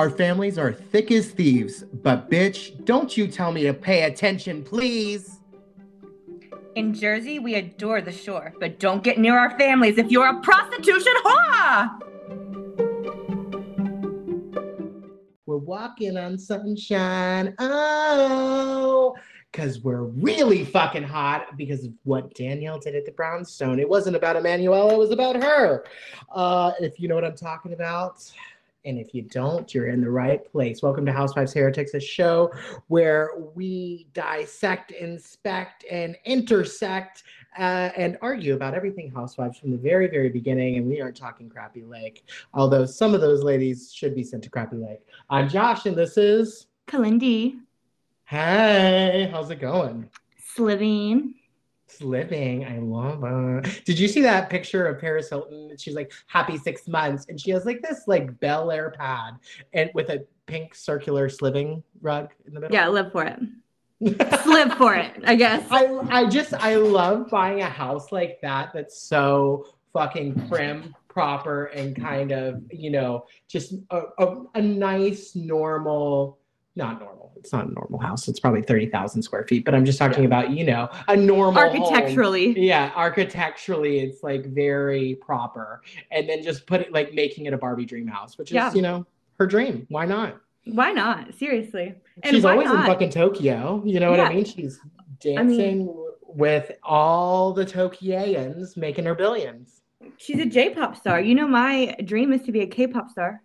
Our families are thick as thieves, but bitch, don't you tell me to pay attention, please. In Jersey, we adore the shore, but don't get near our families if you're a prostitution whore! We're walking on sunshine. Oh, because we're really fucking hot because of what Danielle did at the Brownstone. It wasn't about Emanuela, it was about her. Uh, if you know what I'm talking about. And if you don't, you're in the right place. Welcome to Housewives Heretics, a show where we dissect, inspect, and intersect uh, and argue about everything Housewives from the very, very beginning. And we aren't talking Crappie Lake, although some of those ladies should be sent to Crappie Lake. I'm Josh, and this is Kalyndee. Hey, how's it going? Sliving. Living. I love it. Did you see that picture of Paris Hilton? She's like happy six months, and she has like this like Bel Air pad and with a pink circular sliving rug in the middle. Yeah, live for it. live for it, I guess. I I just I love buying a house like that that's so fucking prim, proper, and kind of you know just a, a, a nice normal not normal. It's not a normal house. It's probably 30,000 square feet, but I'm just talking yeah. about, you know, a normal architecturally. Home. Yeah, architecturally it's like very proper. And then just put it like making it a Barbie dream house, which is, yeah. you know, her dream. Why not? Why not? Seriously. And She's always not? in fucking Tokyo. You know what yeah. I mean? She's dancing I mean, with all the Tokyoans making her billions. She's a J-pop star. You know my dream is to be a K-pop star.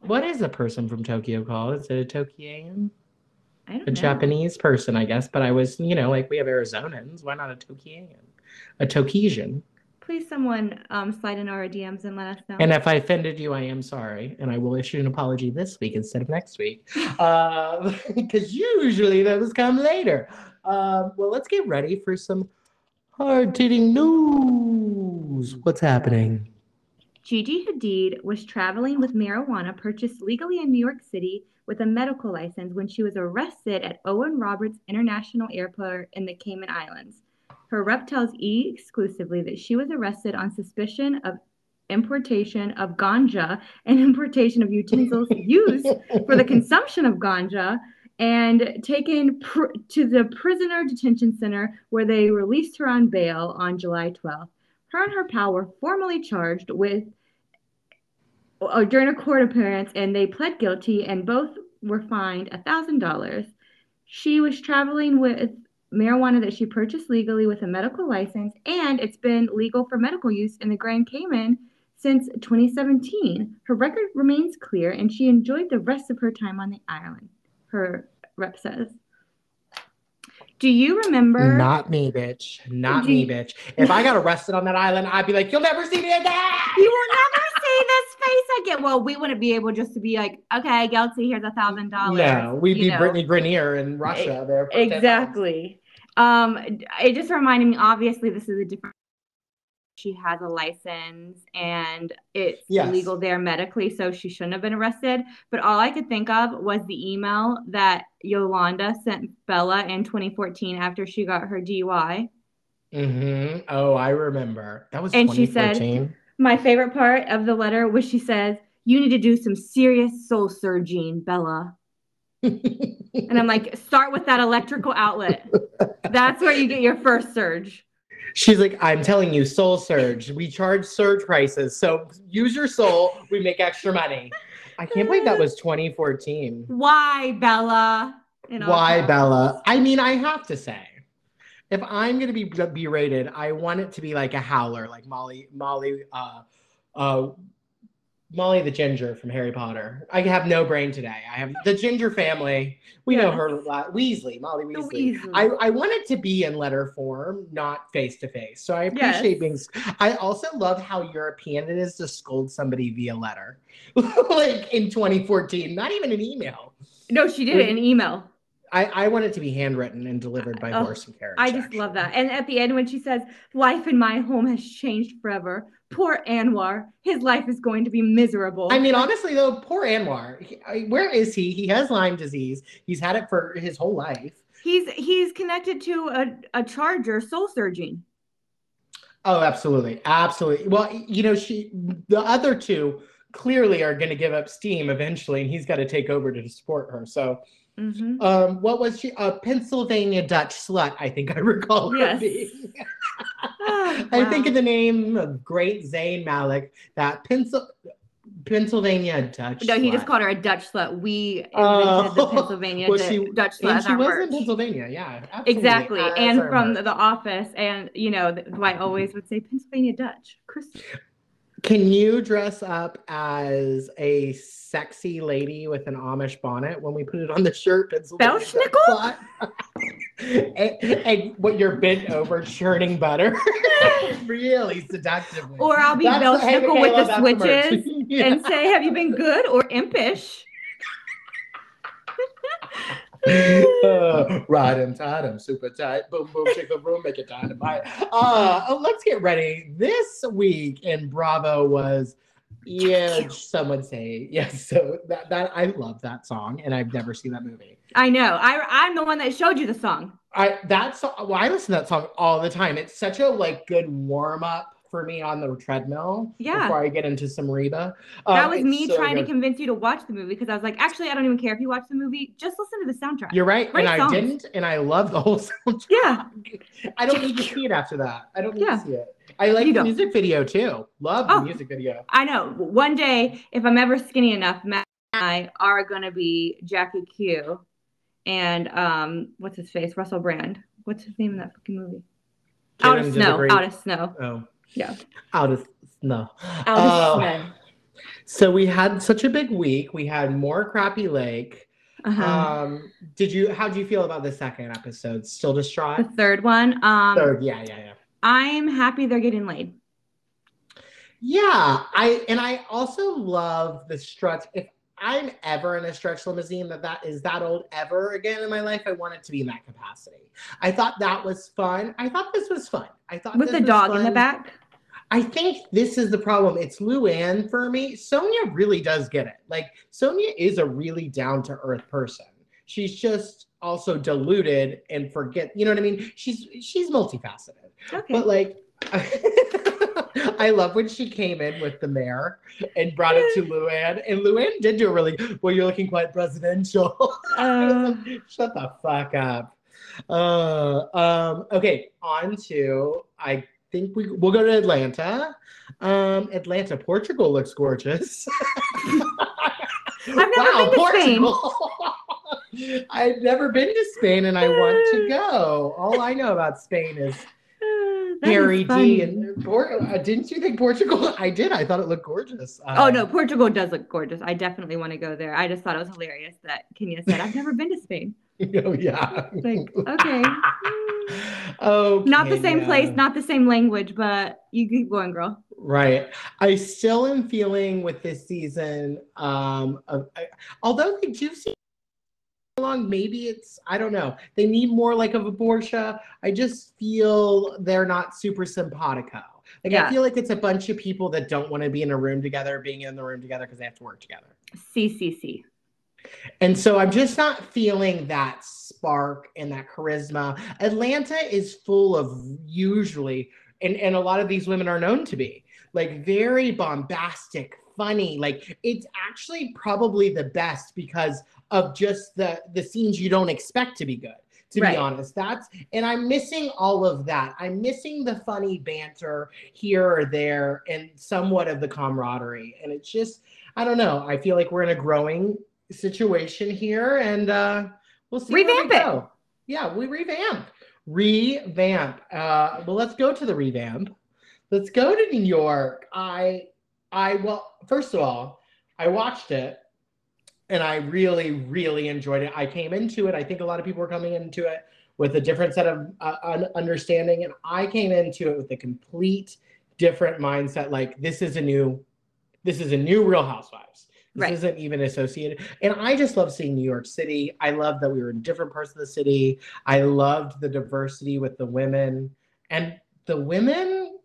What is a person from Tokyo called? Is it a Tokyoan? I don't know. a know. Japanese person, I guess. But I was, you know, like we have Arizonans. Why not a Tokyoan? A Tokesian. Please, someone um, slide in our DMs and let us know. And if I offended you, I am sorry, and I will issue an apology this week instead of next week, because uh, usually those come later. Uh, well, let's get ready for some hard-hitting news. What's happening? Gigi Hadid was traveling with marijuana purchased legally in New York City with a medical license when she was arrested at Owen Roberts International Airport in the Cayman Islands. Her rep tells E exclusively that she was arrested on suspicion of importation of ganja and importation of utensils used for the consumption of ganja and taken pr- to the prisoner detention center where they released her on bail on July 12th. Her and her pal were formally charged with uh, during a court appearance, and they pled guilty, and both were fined a thousand dollars. She was traveling with marijuana that she purchased legally with a medical license, and it's been legal for medical use in the Grand Cayman since 2017. Her record remains clear, and she enjoyed the rest of her time on the island. Her rep says. Do you remember? Not me, bitch. Not me, bitch. If I got arrested on that island, I'd be like, "You'll never see me again." You will never see this face again. Well, we wouldn't be able just to be like, "Okay, guilty. Here's a thousand dollars." Yeah, we'd be know. Brittney Griner in Russia there. exactly. Um, it just reminded me. Obviously, this is a different she has a license and it's yes. legal there medically, so she shouldn't have been arrested. But all I could think of was the email that Yolanda sent Bella in 2014 after she got her DUI. Mm-hmm. Oh, I remember. That was and she said my favorite part of the letter was she says, "You need to do some serious soul searching, Bella." and I'm like, start with that electrical outlet. That's where you get your first surge. She's like, I'm telling you, soul surge. We charge surge prices. So use your soul. We make extra money. I can't believe that was 2014. Why, Bella? Why, Bella? I mean, I have to say, if I'm gonna be berated, I want it to be like a howler, like Molly, Molly, uh, uh, Molly the Ginger from Harry Potter. I have no brain today. I have the Ginger family. We know her Weasley, Molly Weasley. Weasley. I, I want it to be in letter form, not face to face. So I appreciate yes. being. I also love how European it is to scold somebody via letter, like in 2014. Not even an email. No, she did it in email. I, I want it to be handwritten and delivered by oh, horse and carriage. I just actually. love that. And at the end, when she says, Life in my home has changed forever, poor Anwar, his life is going to be miserable. I mean, honestly, though, poor Anwar, he, where is he? He has Lyme disease. He's had it for his whole life. He's he's connected to a, a charger soul surging. Oh, absolutely. Absolutely. Well, you know, she, the other two, clearly are going to give up steam eventually, and he's got to take over to support her. So, Mhm. um, what was she? A Pennsylvania Dutch slut, I think I recall her Yes. Ah, I think wow. in the name of great Zayn Malik, that Pencil, Pennsylvania Dutch. No, he just called her a Dutch slut. We invented Oh. the Pennsylvania Well, she- Dutch slut And she was merch. in Pennsylvania, yeah. absolutely, Exactly, as and from merch. the office, and you know, Dwight always would say Pennsylvania Dutch. Chris, Can you dress up as a sexy lady with an Amish bonnet when we put it on the shirt? Belsnickel? and, and what you're bent over churning butter, really seductively. or I'll be hey, Belsnickel with the switches Yeah. and say, "Have you been good or impish?" Uh, ride and tight, I'm super tight. Boom, boom, shake the room, make it dynamite. Uh, oh, let's get ready. This week in Bravo was, yeah, some would say, yes. So that, that I love that song, and I've never seen that movie. I know. I I'm the one that showed you the song. I that song, well, I listen to that song all the time. It's such a like good warm up for me on the treadmill Yeah. before I get into some Reba. That Um, was me so trying good. to convince you to watch the movie because I was like, actually, I don't even care if you watch the movie. Just listen to the soundtrack. You're right, Great and I didn't, and I love the whole soundtrack. Yeah. I don't need to see it after that. I don't need Yeah. to see it. I like You the don't. music video too. Love Oh. the music video. I know. One day, if I'm ever skinny enough, Matt and I are gonna be Jackie Q and um, what's his face? Russell Brand. What's his name in that fucking movie? Get out of snow. Out of snow. Oh. Yeah. Out of no. Out of snow. So we had such a big week. We had more Crappie Lake. Uh-huh. Um, did you? How do you feel about the second episode? Still distraught? the third one. Um, Third, yeah, yeah, yeah. I'm happy they're getting laid. Yeah, I and I also love the stretch. If I'm ever in a stretch limousine that that is that old ever again in my life, I want it to be in that capacity. I thought that was fun. I thought this was fun. I thought With the dog in the back. I think this is the problem. It's Luann for me. Sonja really does get it. Like Sonja is a really down to earth person. She's just also deluded and forget. You know what I mean? She's she's multifaceted. Okay. But like, I love when she came in with the mayor and brought it to Luann, and Luann did do a really well. You're looking quite presidential. Uh, Shut the fuck up. Uh, um, okay, on to I think we we'll go to Atlanta. Um, Atlanta, Portugal looks gorgeous. I've never been to Spain. Spain. I've never been to Spain and I want to go. All I know about Spain is Harry D. And Por- uh, didn't you think Portugal? I did. I thought it looked gorgeous. Oh Um, no, Portugal does look gorgeous. I definitely want to go there. I just thought it was hilarious that Kenya said, "I've never been to Spain." oh yeah. Like, okay, oh, not the same place, not the same language, but you keep going, girl. Right. I still am feeling with this season. Um, of, I, although they do along, maybe it's I don't know. They need more like of a Porsha. I just feel they're not super simpatico. Like Yeah. I feel like it's a bunch of people that don't want to be in a room together, being in the room together because they have to work together. CCC. And so I'm just not feeling that spark and that charisma. Atlanta is full of usually, and, and a lot of these women are known to be like very bombastic, funny. Like it's actually probably the best because of just the the scenes you don't expect to be good. To Right. be honest, that's and I'm missing all of that. I'm missing the funny banter here or there and somewhat of the camaraderie. And it's just, I don't know. I feel like we're in a growing situation here and uh we'll see where we Revamp it. go. yeah we revamp revamp uh well let's go to the revamp let's go to new york i i well first of all i watched it and i really really enjoyed it i came into it i think a lot of people were coming into it with a different set of uh, understanding and i came into it with a complete different mindset like this is a new this is a new real housewives this Right. isn't even associated. And I just love seeing New York City. I love that we were in different parts of the city. I loved the diversity with the women. And the women,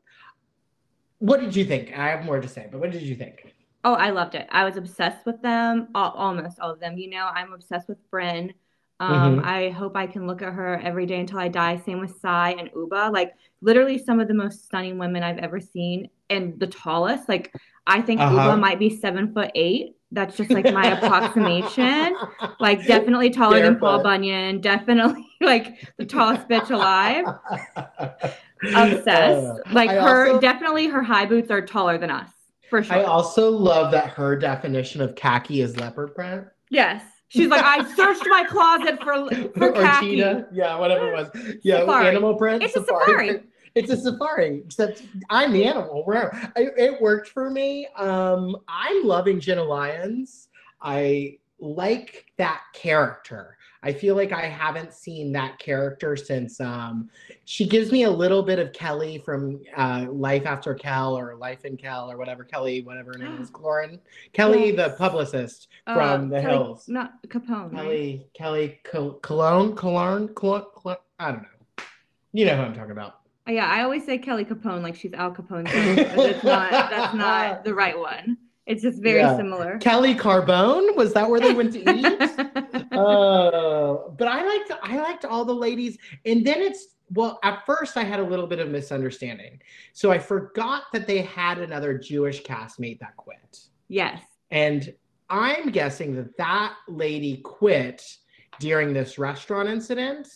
what did you think? I have more to say, but what did you think? Oh, I loved it. I was obsessed with them, all, almost all of them. You know, I'm obsessed with Brynn. Um, Mhm. I hope I can look at her every day until I die. Same with Sai and Ubah. Like literally some of the most stunning women I've ever seen and the tallest. Like I think Uh-huh. Ubah might be seven foot eight. That's just like my approximation. Like definitely taller than Paul. Bunyan. Definitely like the tallest bitch alive. Obsessed. like I her, also- definitely her high boots are taller than us for sure. I also love that her definition of khaki is leopard print. yes, she's like I searched my closet for for or khaki. cheetah. Yeah, whatever it was. Yeah, Safari. animal print. It's a safari. It's a safari, except I'm the animal. Where it worked for me. Um, I'm loving Jenna Lyons. I like that character. I feel like I haven't seen that character since um, she gives me a little bit of Kelly from uh, Life After Kel or Life in Kel or whatever Kelly, whatever her name is, Lauren Kelly, the Yes. publicist Uh, from the Kelly- Hills. Not Capone. right? Kelly, Kelly Col- Cologne, Cologne, Cologne, Cologne, I don't know. You know who I'm talking about. Oh, yeah, I always say Kelly Capone like she's Al Capone. it's not. That's not the right one. It's just very Yeah. similar. Kelly Carbone, was that where they went to eat? uh, but I liked I liked all the ladies, and then it's well. At first, I had a little bit of misunderstanding, so I forgot that they had another Jewish castmate that quit, yes. and I'm guessing that that lady quit during this restaurant incident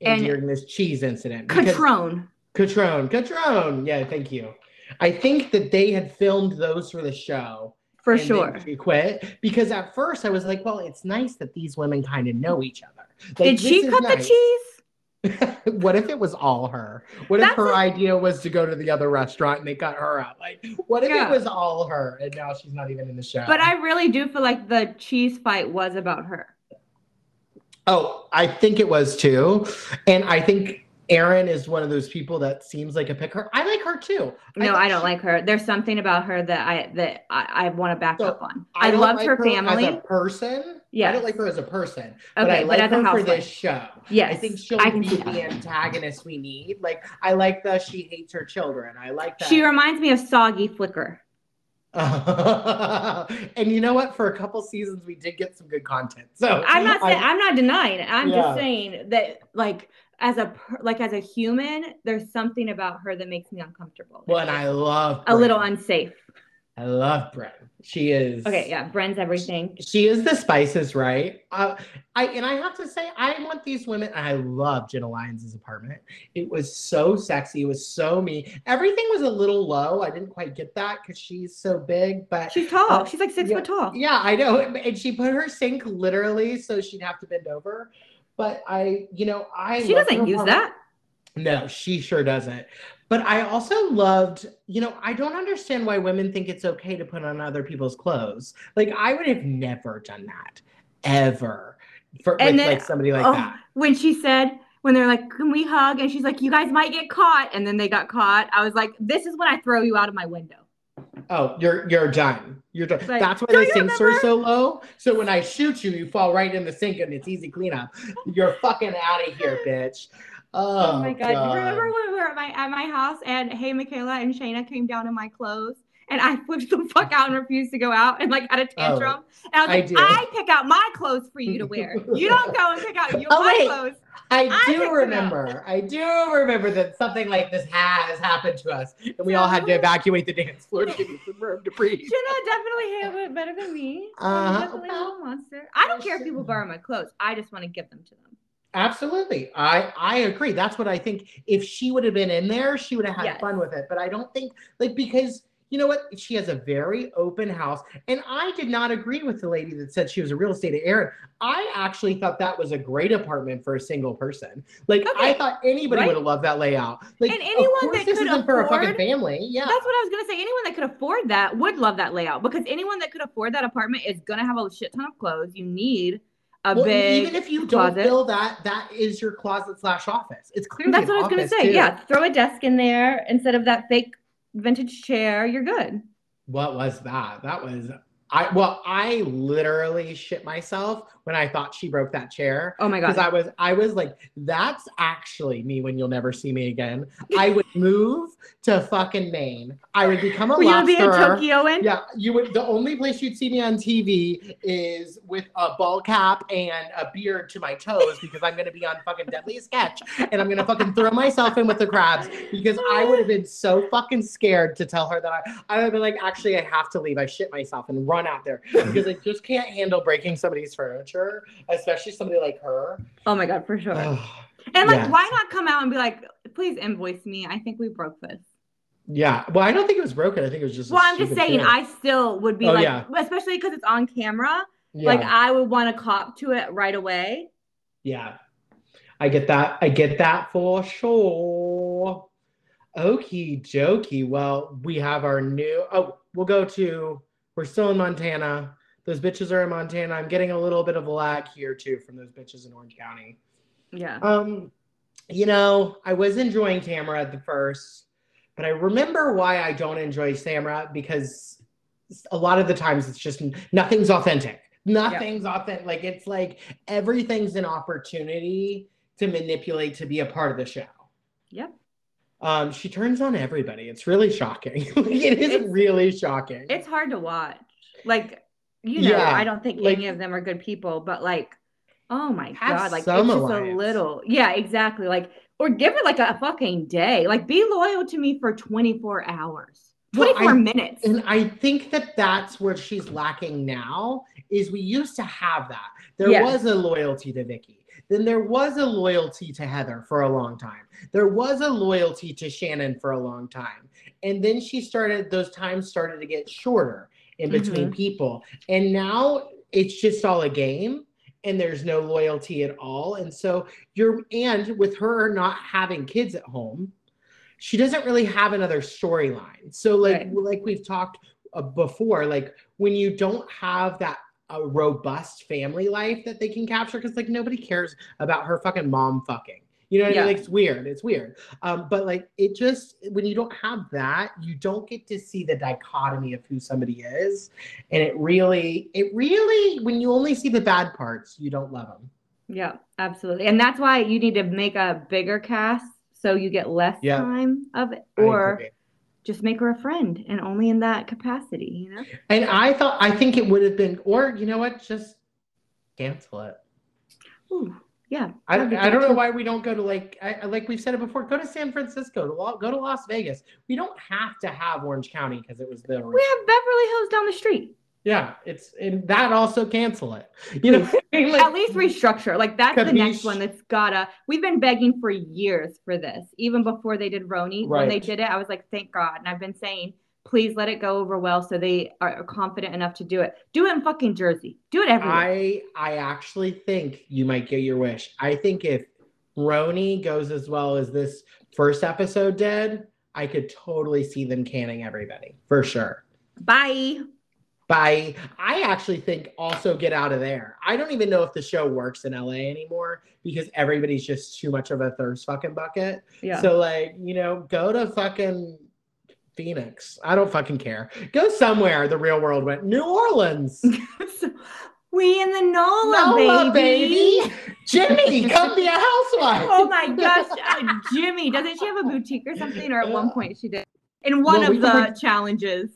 and, And- during this cheese incident. Cutrone. Cutrone, Cutrone. Yeah, thank you. I think that they had filmed those for the show. For and sure. She quit because at first I was like, well, it's nice that these women kind of know each other. Like, Did she cut the cheese? what if it was all her? What if her a- idea was to go to the other restaurant and they cut her out? Like, what if Yeah. it was all her and now she's not even in the show? But I really do feel like the cheese fight was about her. Oh, I think it was too. And I think Erin is one of those people that seems like a picker. I like her too. No, I, don't she- like her. There's something about her that I that I, I want to back So, up on. I, don't loved like her family. as a person. I don't like her as a person, but I Okay, but like as a her for this show. yes, I think she'll I be the antagonist we need. Like I like that she hates her children. I like that. She reminds me of Soggy Flicker. and you know what? For a couple seasons, we did get some good content. So I'm not saying I- I'm not denying it. I'm Yeah. just saying that like as a like as a human, there's something about her that makes me uncomfortable. well, and I love a little unsafe. I love Brynn. She is Okay, yeah, Brynn's everything. She is the spices, right? Uh, I and I have to say, I want these women. I love Jenna Lyons' apartment. It was so sexy. It was so me. Everything was a little low. I didn't quite get that because she's so big, but She's tall. Uh, She's like six yeah. foot tall. yeah, I know. And she put her sink literally so she'd have to bend over. But I, you know, I She doesn't use that. No, she sure doesn't. But I also loved, you know, I don't understand why women think it's okay to put on other people's clothes. Like I would have never done that ever for And with, then- like somebody like oh, that. When she said, when they're like, "Can we hug?" and she's like, "You guys might get caught," and then they got caught. I was like, "This is when I throw you out of my window." Oh, you're you're done. You're done. Like, That's why the sinks are so low. So when I shoot you, you fall right in the sink and it's easy cleanup. You're fucking out of here, bitch. Oh, Oh, my god. You remember when we were at my at my house and hey Micayla and Shayna came down in my clothes and I flipped the fuck out and refused to go out and like had a tantrum. and I was Oh, I like, do. I, pick out my clothes for you to wear. You don't go and pick out your Oh, my wait. clothes. I I do remember. I do remember that something like this has happened to us, and we all had to evacuate the dance floor to give you some room to breathe. Shayna definitely handled it better than me. I'm Uh-huh. definitely a little monster. I don't care if people borrow my clothes. I just want to give them to them. Absolutely, I I agree. That's what I think. If she would have been in there, she would have had Yes. fun with it. But I don't think like because you know what? She has a very open house, and I did not agree with the lady that said she was a real estate agent. I actually thought that was a great apartment for a single person. Like I thought anybody right. would have loved that layout. Like And anyone that could isn't for a fucking family. Yeah. That's what I was gonna say. Anyone that could afford that would love that layout because anyone that could afford that apartment is gonna have a shit ton of clothes. You need a well, big. even if you don't closet. fill that, that is your closet slash office. It's clearly That's what I was gonna say. too. Yeah, throw a desk in there instead of that fake vintage chair. You're good. What was that? That was I well, I literally shit myself when I thought she broke that chair. Oh my god! Because. I was I was like, that's actually me when you'll never see me again. I would move to fucking Maine. I would become a Were you gonna be in. Tokyo in? Yeah, you would. The only place you'd see me on TV is with a ball cap and a beard to my toes because I'm gonna be on fucking Deadliest Catch and I'm gonna fucking throw myself in with the crabs because I would have been so fucking scared to tell her that I. I would have been like, actually, I have to leave. I shit myself and run out there because I just can't handle breaking somebody's furniture, especially somebody like her. Oh my god, for sure. And like, yes. why not come out and be like, please invoice me? I think we broke this. yeah, well, I don't think it was broken. I think it was just. Well, I'm just saying. I still would be Oh, like, yeah. especially because it's on camera. Yeah. Like, I would want to cop to it right away. Yeah. I get that. I get that for sure. Okie dokie. Well, we have our new. Oh, we'll go to. We're still in Montana. Those bitches are in Montana. I'm getting a little bit of a lag here too from those bitches in Orange County. Yeah. Um, you know, I was enjoying Tamra at the first, but I remember why I don't enjoy Tamra because a lot of the times it's just nothing's authentic. Nothing's authentic. Like it's like everything's an opportunity to manipulate to be a part of the show. Yep. Um, she turns on everybody. It's really shocking. it is It's- really shocking. It's hard to watch. Like, you know, Yeah, I don't think like- any of them are good people, but like, oh my god, like it's just a little. Yeah, exactly. Like, or give it like a fucking day. Like, be loyal to me for 24 hours, Well, 24 I- minutes. And I think that that's where she's lacking now is we used to have that. There Yeah. was a loyalty to Vicki. Then there was a loyalty to Heather for a long time. There was a loyalty to Shannon for a long time. And then she started those times started to get shorter in between Mm-hmm. people. And now it's just all a game and there's no loyalty at all. And so you're and with her not having kids at home, she doesn't really have another storyline. So like Right. like we've talked uh, before, like when you don't have that a robust family life that they can capture, because like nobody cares about her fucking mom fucking. You know what I mean? Like, it's weird. It's weird. Um, but like it just when you don't have that, you don't get to see the dichotomy of who somebody is, and it really, it really, when you only see the bad parts, you don't love them. Yeah, absolutely. And that's why you need to make a bigger cast so you get less Yeah. time of it, or just make her a friend and only in that capacity, you know? And I thought, I think it would have been, or you know what, just cancel it. Ooh, yeah. I, I don't know why we don't go to like I, like we've said it before. Go to San Francisco, to go to Las Vegas. We don't have to have Orange County because it was the We have Beverly Hills down the street. yeah. It's and that also cancel it. You know, what I mean? Like, At least restructure. Like that's the next one that's gotta. We've been begging for years for this, even before they did RHONY. When they did it, I was like, thank God. And I've been saying, please let it go over well so they are confident enough to do it. Do it in fucking Jersey. Do it everywhere. I I actually think you might get your wish. I think if RHONY goes as well as this first episode did, I could totally see them canning everybody for sure. Bye. by I actually think also get out of there. I don't even know if the show works in LA anymore because everybody's just too much of a thirst fucking bucket. Yeah. So like, you know, go to fucking Phoenix. I don't fucking care. Go somewhere the real world went. New Orleans. We in the NOLA, Nola, baby. baby. Jimmy, come be a housewife. Oh my gosh, uh, Jimmy! Doesn't she have a boutique or something? Or at one point she did in one Well, of the can challenges.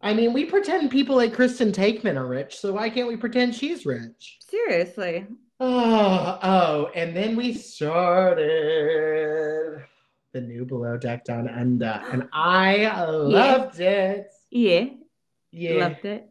I mean, we pretend people like Kristen Taekman are rich, so why can't we pretend she's rich? Seriously, Oh, oh, and then we started the new Below Deck Down Under, and I loved it. yeah, Yeah, loved it.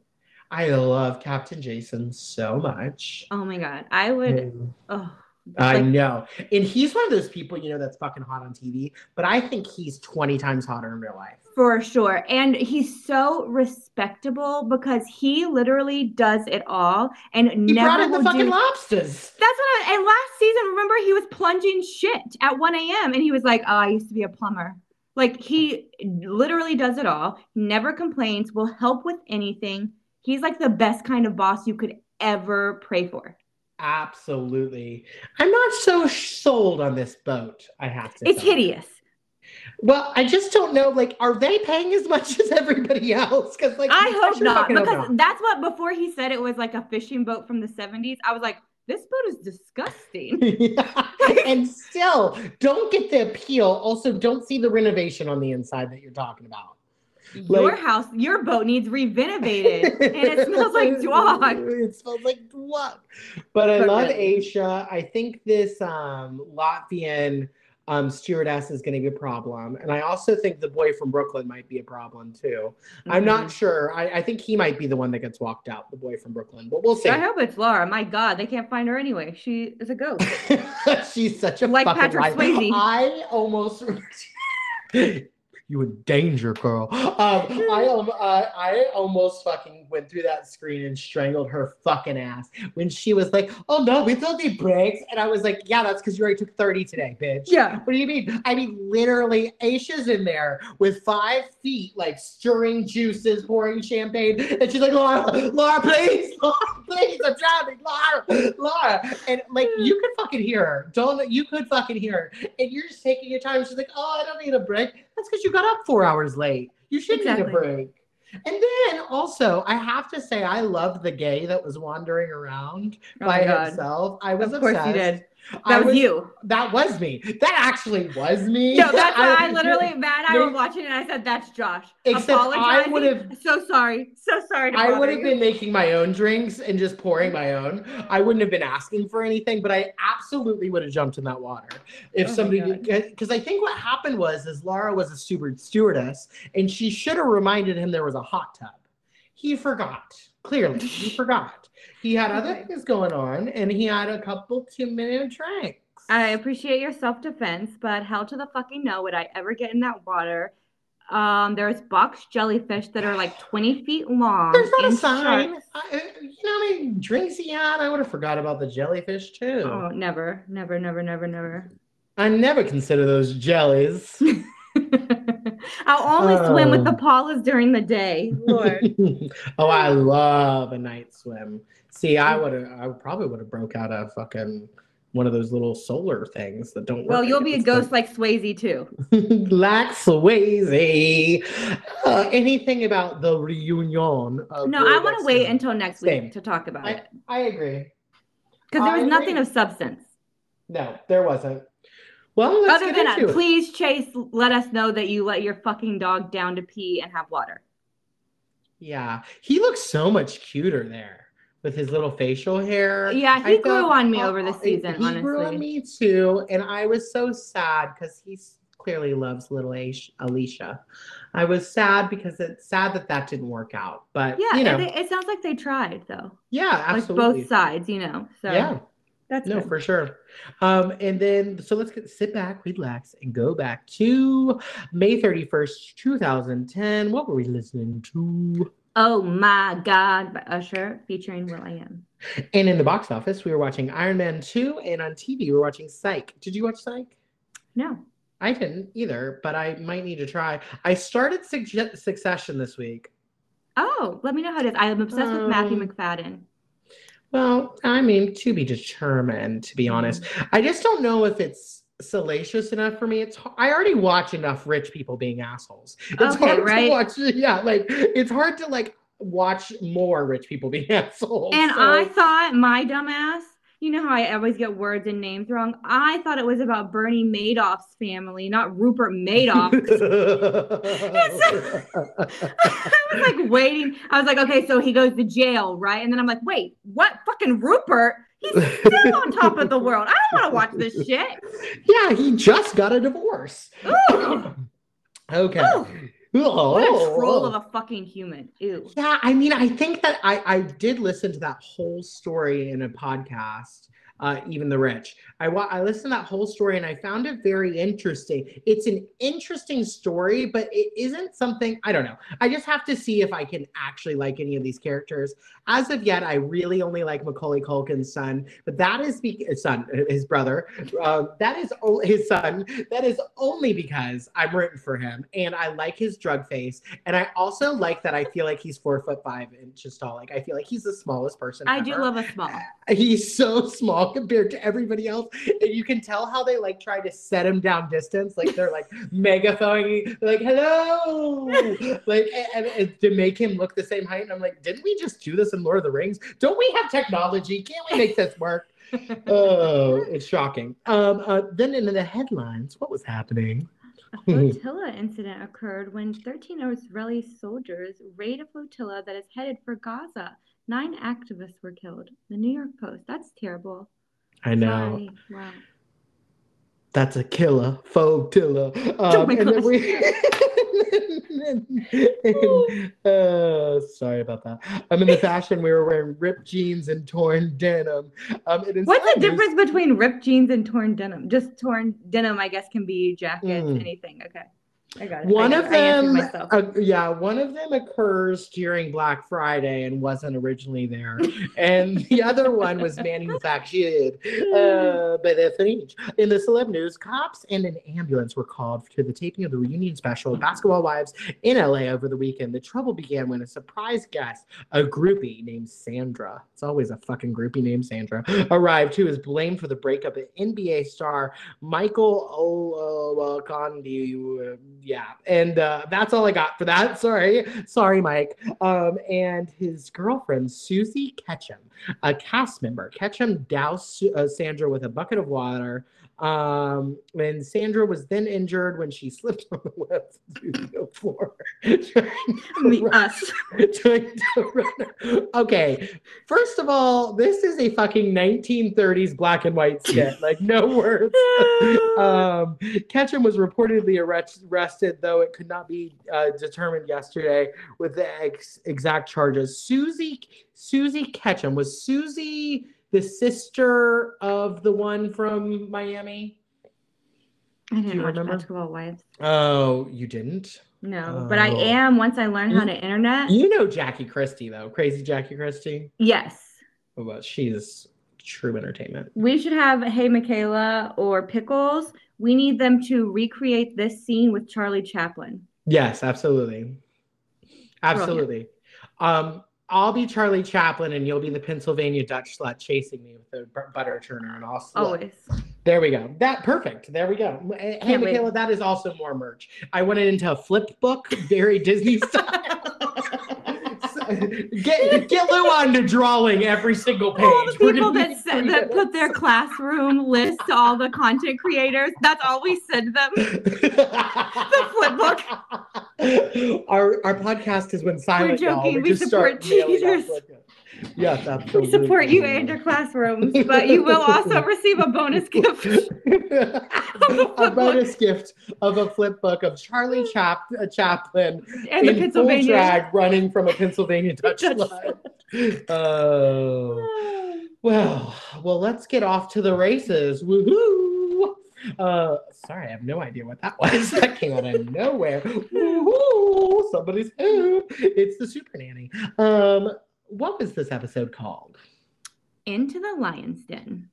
I love Captain Jason so much. Oh my god, I would. Mm, Oh, I like, know, and he's one of those people you know that's fucking hot on TV, but I think he's twenty times hotter in real life. for sure, and he's so respectable because he literally does it all and He never brought in the fucking do. lobsters. That's what I, and last season, remember he was plunging shit at 1 a.m. and he was like, Oh, I used to be a plumber. Like he literally does it all, never complains, will help with anything. He's like the best kind of boss you could ever pray for. Absolutely, I'm not so sold on this boat. I have to. It's say. hideous. Well, I just don't know. Like, are they paying as much as everybody else? Because, like, I hope not because not. that's what before he said it was like a fishing boat from the 70s. I was like, this boat is disgusting. Yeah. and still, don't get the appeal. Also, don't see the renovation on the inside that you're talking about. Your Like- house, your boat needs renovated, and it smells like dog. It smells like dog. But I But love really. Aesha. I think this um, Latvian um, stewardess is going to be a problem, and I also think the boy from Brooklyn might be a problem too. I'm Mhm. not sure. I, I think he might be the one that gets walked out, the boy from Brooklyn. But we'll see. I hope it's Laura. My God, they can't find her anyway. She is a ghost. She's such a Like fucking Patrick liar. Swayze. I almost. You in danger, girl. Um, I um, uh, I almost fucking went through that screen and strangled her fucking ass when she was like, "Oh no, we don't need breaks," and I was like, "Yeah, that's because you already took thirty today, bitch." Yeah. What do you mean? I mean, literally, Aesha's in there with five feet, like stirring juices, pouring champagne, and she's like, Laura, Laura, please, Laura, please, I'm drowning, Laura, Laura. And like, you could fucking hear her. Don't, you could fucking hear her. And you're just taking your time. She's like, oh, I don't need a break. That's because you got up four hours late. You should need a break. And then also, I have to say, I loved the gay that was wandering around Oh by himself. I was Of course obsessed. you did. I That was, you. that was me. That actually was me. No, that's why I literally, Matt and I were watching and I said, that's Josh. Except I would've- So sorry. So sorry to I would have been making my own drinks and just pouring my own. I wouldn't have been asking for anything, but I absolutely would have jumped in that water if Oh somebody. Because I think what happened was, is Laura was a steward stewardess, and she should have reminded him there was a hot tub. He forgot. Clearly, he forgot. He had other Okay. things going on, and he had a couple two minute drinks. I appreciate your self defense, but hell to the fucking no would I ever get in that water. Um, there's box jellyfish that are like 20 feet long. There's not a sign. I, you know how many drinks he had? I would have forgot about the jellyfish too. Oh, never, never, never, never, never. I never consider those jellies. I'll only swim with the Oh. Paulas during the day. Lord. oh, I love a night swim. See, I would have, I probably would have broke out a fucking one of those little solar things that don't. well, you'll be a ghost like Swayze too. like Swayze. Uh, anything about the reunion? Of No, I want to wait until next Same. week to talk about I, it I agree. because there I was nothing agree. of substance. No, there wasn't. Well, let's Other get than into it. please, Chase, let us know that you let your fucking dog down to pee and have water. Yeah, he looks so much cuter there with his little facial hair. Yeah, he I grew felt- on me uh, over the uh, season, He grew on me too, and I was so sad because he clearly loves little Alicia. I was sad because it's sad that that didn't work out, but Yeah, you know, it, it sounds like they tried though, yeah, like both sides, you know. So yeah. That's No, good. for sure. Um, and then so let's get sit back, relax, and go back to May 31st, 2010. What were we listening to? Oh my God by Usher featuring Will I Am. And in the box office, we were watching Iron Man 2, and on TV, we were watching Psych. Did you watch Psych? No. I didn't either, but I might need to try. I started Suc- Succession this week. Oh, let me know how it is. I am obsessed with Matthew Um, Macfadyen. Well, I mean, to be determined, to be mm-hmm. honest. I just don't know if it's salacious enough for me. It's I already watch enough rich people being assholes. It's Okay, hard right? to watch. Yeah, like it's hard to like watch more rich people being assholes. And so- I thought my dumbass, you know how I always get words and names wrong. I thought it was about Bernie Madoff's family, not Rupert Madoff. I was like waiting. I was like, okay, so he goes to jail, right? And then I'm like, wait, what? Fucking Rupert? He's still on top of the world. I don't want to watch this shit. yeah, he just got a divorce. Ooh, okay. Ooh. What a Oh. troll oh. of a fucking human. Ew. Yeah, I mean, I think that I I did listen to that whole story in a podcast. Uh, even the rich. I I listened to that whole story and I found it very interesting. It's an interesting story, but it isn't something I don't know. I just have to see if I can actually like any of these characters. As of yet, I really only like Macaulay Culkin's son, but that is be- his son, his brother. Uh, that is o- his son. That is only because I'm rooting for him and I like his drug face. And I also like that I feel like he's four foot five inches tall. Like I feel like he's the smallest person. I do love a small. He's so small tall compared to everybody else. And you can tell how they like try to set him down distance. Like they're like megaphoning, like, hello. like, and, and to make him look the same height. And I'm like, didn't we just do this in Lord of the Rings? Don't we have technology? Can't we make this work? oh, it's shocking. Um, uh, then in the headlines, what was happening? A flotilla incident occurred when 13 Israeli soldiers raid a flotilla that is headed for Gaza. Nine activists were killed. The New York Post. That's terrible. I know. Wow. That's a killer, faux Oh Um, my and then gosh. we. uh, sorry about that. I'm in the fashion. We were wearing ripped jeans and torn denim. Um, and What's the difference between ripped jeans and torn denim? Just torn denim, I guess, can be jackets, Mm. anything. Okay. I got it. One of got it. I answered them, uh, yeah, one of them occurs during Black Friday and wasn't originally there, and the other one was manufactured uh, by the Fringe. In the celeb news, cops and an ambulance were called to the taping of the reunion special of Basketball Wives in LA over the weekend. The trouble began when a surprise guest, a groupie named Sandra, it's always a fucking groupie named Sandra, arrived who is blamed for the breakup of NBA star Michael Olowokandi. Yeah, and uh, that's all I got for that. Sorry, sorry, Mike. Um, and his girlfriend Susie Ketcham, a cast member. Ketcham doused uh, Sandra with a bucket of water. Um, and Sandra was then injured when she slipped on the web studio floor. Me, run- us. trying to run- Okay, first of all, this is a fucking 1930s black and white skit. Like no words. um, Ketcham was reportedly arrest- arrested, though it could not be uh, determined yesterday with the ex- exact charges. Susie Susie Ketcham was Susie the sister of the one from Miami. I didn't watch remember? Basketball Wives. Oh, you didn't? No, but I Oh. am once I learn how to internet. You know Jackie Christie though, crazy Jackie Christie. Yes. Well, she's true entertainment. We should have Hey Micayla or Pickles. We need them to recreate this scene with Charlie Chaplin. Yes, absolutely. Absolutely. Um, I'll be Charlie Chaplin and you'll be the Pennsylvania Dutch slut chasing me with the bu- butter churner and all slut. Always. There we go. That perfect. There we go. Eh, hey, Can't wait. Micayla, that is also more merch. I went into a flip book, very Disney style. get get Lou on to drawing every single page. All the people that said, that put their classroom list to all the content creators. That's all we send them. the flip book. Our our podcast has been silent. y'all. joking. We just start support teachers. Yes, We support you and your classrooms, but you will also receive a bonus gift. a bonus gift of a flip book of Charlie Chap- uh, Chaplin And the in full Pennsylvania. drag running from a Pennsylvania Dutch slut. Oh. Well, well, let's get off to the races. Woohoo! Uh, sorry, I have no idea what that was. That came out of nowhere. Woohoo! Somebody's who? It's the Super Nanny. Um, what was this episode called? Into the lion's den.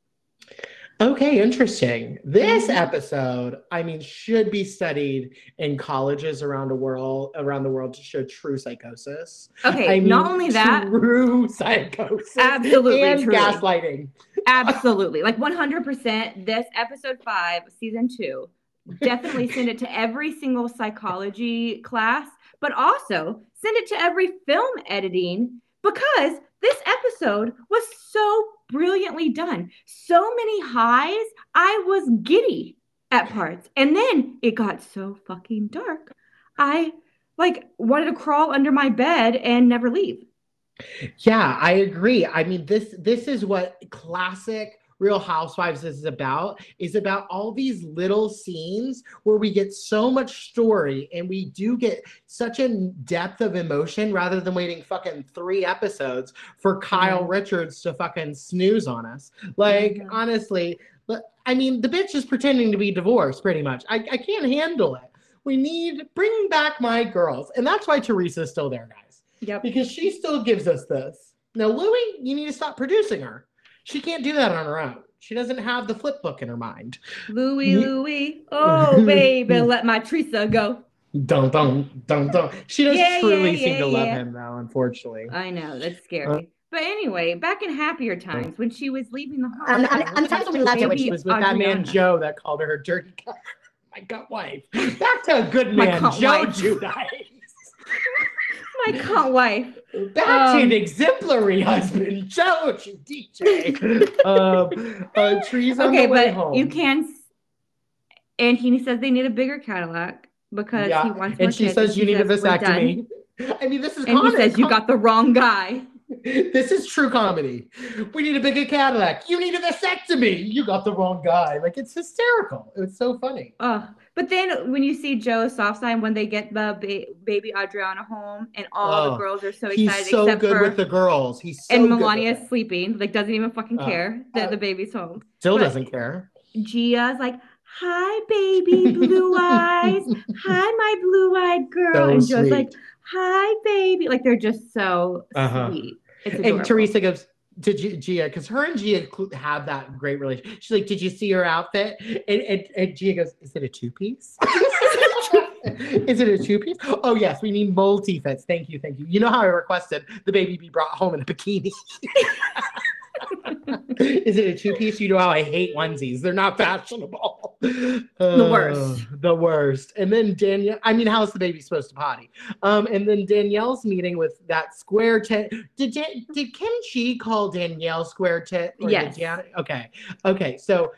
Okay, interesting. This episode, I mean, should be studied in colleges around the world around the world to show true psychosis. Okay, I mean, not only that, true psychosis, Absolutely, and truly. gaslighting. absolutely, like 100%, this episode five, season two, definitely send it to every single psychology class, but also send it to every film editing because this episode was so brilliantly done. So many highs, I was giddy at parts. And then it got so fucking dark. I like wanted to crawl under my bed and never leave. Yeah, I agree. I mean, this this is what classic Real Housewives is about. Is about all these little scenes where we get so much story and we do get such a depth of emotion rather than waiting fucking three episodes for Kyle Mhm. Richards to fucking snooze on us. Like Mhm. honestly, but I mean, the bitch is pretending to be divorced pretty much. I, I can't handle it. We need bring back my girls, and that's why Teresa's still there, guys Yep. because she still gives us this. Now, Louie, you need to stop producing her. She can't do that on her own. She doesn't have the flip book in her mind. Louie, Ye- Louie. Oh, baby, let my Teresa go. Dun dun dun dun. She does Yeah, truly yeah, seem to yeah, love him, though. Unfortunately, I know, that's scary. But anyway, back in happier times when she was leaving the home. Um, um, um, times when we loved her, when she was with that man Joe that called her a dirty cunt. My gut wife. Back to a good man, Joe wife. Giudice. My cunt wife. Back Um, to an exemplary husband, Joe DJ. um, uh, trees on Okay, the way but home. you can. And he says they need a bigger Cadillac because Yeah, he wants And she kids, says you need a "We're vasectomy. I mean, this is And he says you got the wrong guy. This is true comedy. We need a bigger Cadillac. You need a vasectomy. You got the wrong guy. Like it's hysterical. It's so funny. Oh, but then when you see Joe soft sign when they get the ba- baby Audriana home and all Oh, the girls are so excited. He's so good for with the girls. He's so and Milania is sleeping, like doesn't even fucking Oh, care that uh, the baby's home. Still but- doesn't care. Gia's like, "Hi, baby, blue eyes. Hi, my blue-eyed girl." So and Joe's sweet. like, "Hi, baby." Like they're just so Uh-huh. sweet. And Teresa goes to G- Gia because her and Gia have that great relationship. She's like, "Did you see her outfit?" And, and, and Gia goes, "Is it a two piece? Is it a two piece? Oh yes, we need multi fits. Thank you, thank you. You know how I requested the baby be brought home in a bikini. Is it a two piece? You know how I hate onesies. They're not fashionable. The worst. The worst. And then Danielle, I mean, how's the baby supposed to potty? Um, and then Danielle's meeting with that square tit. Did Dan- did Kim G call Danielle square tit? or Yes. Jan- okay. Okay. So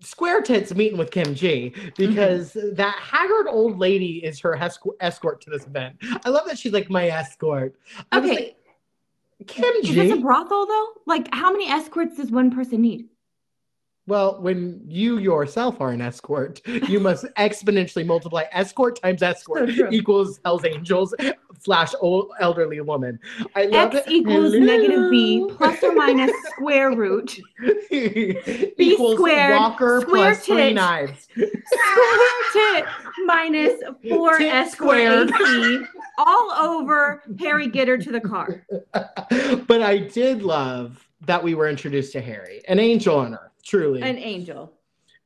Square Tits meeting with Kim G because that haggard old lady is her escort, escort to this event. I love that she's like my escort. I Okay. like, Kim Is this a G. brothel though? Like, how many escorts does one person need? Well, when you yourself are an escort, you must exponentially multiply escort times escort So equals Hell's Angels slash old elderly woman. I love X it. equals negative b plus or minus square root equals squared, Walker square plus three tit. knives. square tit minus four Tit S squared. AC all over Harry get her to the car. but I did love that we were introduced to Harry, an angel on earth, truly. An angel.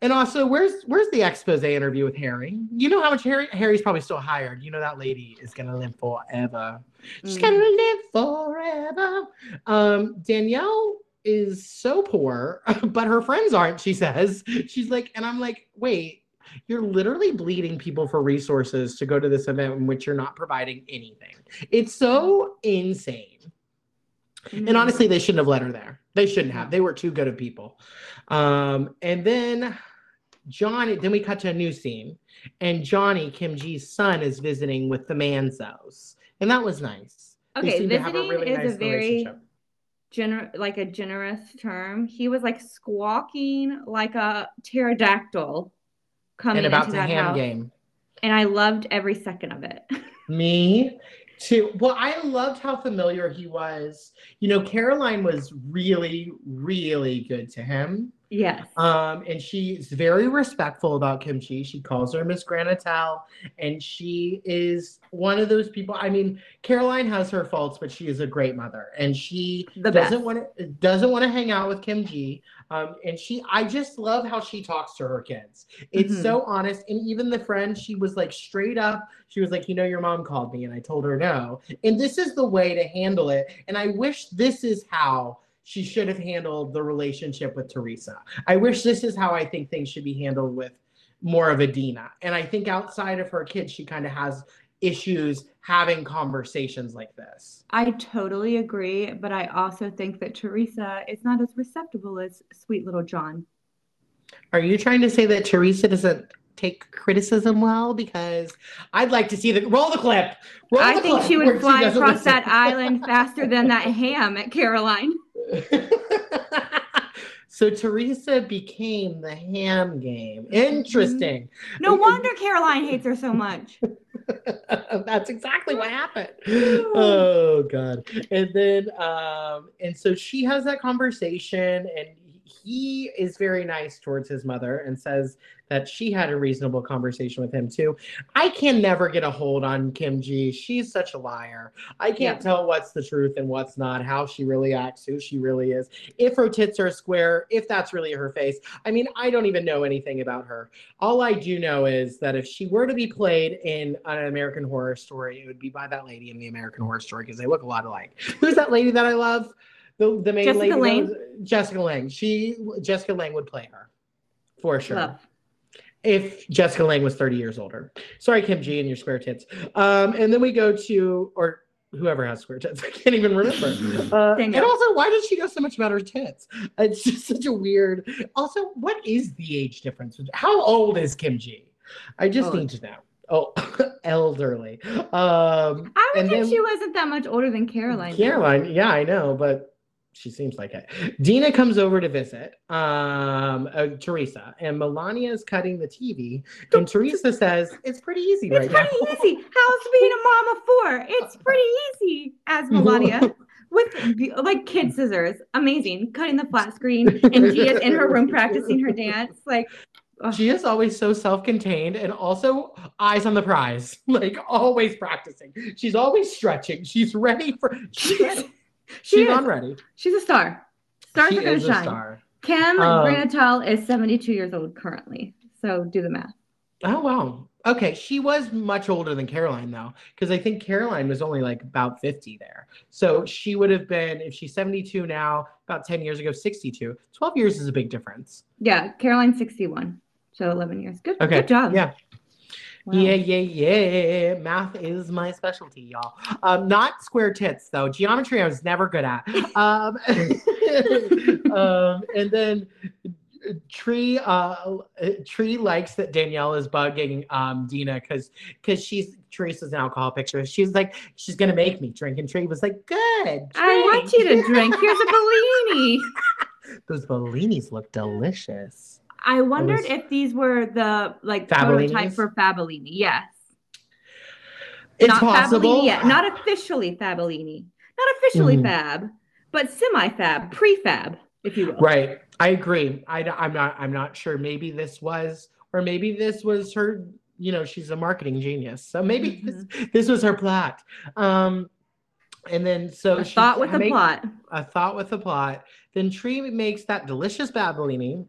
And also, where's where's the expose interview with Harry? You know how much Harry Harry's probably still hired. You know that lady is gonna live forever. She's Mm. gonna live forever. Um, Danielle is so poor, but her friends aren't. She says she's like, and I'm like, wait, you're literally bleeding people for resources to go to this event in which you're not providing anything. It's so insane. Mm. And honestly, they shouldn't have let her there. They shouldn't have. They were too good of people. Um, and then Johnny, then we cut to a new scene, and Johnny, Kim G's son, is visiting with the Manzos. And that was nice. Okay, seem to have visiting is a very relationship. gener like a generous term. He was like squawking like a pterodactyl coming and about into the that ham house. game. And I loved every second of it. Me too. Well, I loved how familiar he was. You know, Caroline was really, really good to him. Yes. Um, and she's very respectful about Kim G. She calls her Miss Granatell, and she is one of those people. I mean, Caroline has her faults, but she is a great mother, and she doesn't want to doesn't want to hang out with Kim G. Um, and she, I just love how she talks to her kids. It's Mhm. so honest, and even the friend, she was like straight up. She was like, you know, your mom called me, and I told her no. And this is the way to handle it. And I wish this is how she should have handled the relationship with Teresa. I wish this is how I think things should be handled with more of Adina. And I think outside of her kids, she kind of has issues having conversations like this. I totally agree, but I also think that Teresa is not as receptible as sweet little John. Are you trying to say that Teresa doesn't take criticism well? Because I'd like to see the roll the clip. Roll I the think clip she would fly doesn't across listen. that island faster than that ham at Caroline. so Teresa became the ham game. Interesting. No wonder Caroline hates her so much. That's exactly what happened. Oh god. And then um and so she has that conversation and he is very nice towards his mother and says that she had a reasonable conversation with him too. I can never get a hold on Kim G. She's such a liar. I can't Yeah. tell what's the truth and what's not, how she really acts, who she really is, if her tits are square, if that's really her face. I mean, I don't even know anything about her. All I do know is that if she were to be played in an American Horror Story, it would be by that lady in the American Horror Story because they look a lot alike. Who's that lady that I love? The, the main Jessica lady. that Lange? was- Jessica Lange. She Jessica Lange would play her for sure. Love. If Jessica Lange was 30 years older. Sorry, Kim G and your square tits. Um, and then we go to or whoever has square tits. I can't even remember. Uh, and also, why does she know so much about her tits? It's just such a weird. Also, what is the age difference? How old is Kim G? I just Old. need to know. Oh, elderly. Um, I would and think then- she wasn't that much older than Caroline. Caroline, yeah, I know, but she seems like it. Dina comes over to visit um, uh, Teresa, and Milania is cutting the TV. And Teresa says, It's pretty easy It's right pretty now. easy. How's being a mom of four? It's pretty easy, as Milania. With like kid scissors, amazing, cutting the flat screen, and Gia's in her room practicing her dance. Like, She is always so self contained and also eyes on the prize, like always practicing. She's always stretching. She's ready for, she's. She She's is. on ready. she's a star. Stars She are gonna is a shine. star. Kim Um, Granatell is 72 years old currently. So do the math. Oh wow. Okay, she was much older than Caroline though, because I think Caroline was only like about 50 there. So she would have been, if she's 72 now, about 10 years ago, 62. 12 years is a big difference. Yeah, Caroline's 61. So 11 years. Good, Okay. good job. Yeah. Wow. Yeah, yeah, yeah. Math is my specialty, y'all. Um, not square tits though. Geometry I was never good at. Um, um, and then Tree uh Tree likes that Danielle is bugging um Dina because because she's Teresa's an alcohol picture. She's like, she's gonna make me drink. And Tree was like, Good. I want you to drink. Here's a Bellini. Those Bellinis look delicious. I wondered if these were the like prototype for Fabellini. Yes. It's not possible. Fabellini yet. Not officially Fabellini. Not officially Mhm. Fab, but semi-Fab, pre-Fab, if you will. Right. I agree. I, am not. I'm not sure. Maybe this was, or maybe this was her. You know, she's a marketing genius. So maybe this, this was her plot. Um, and then so A she thought with a plot. A thought with a plot. Then Tree makes that delicious babellini.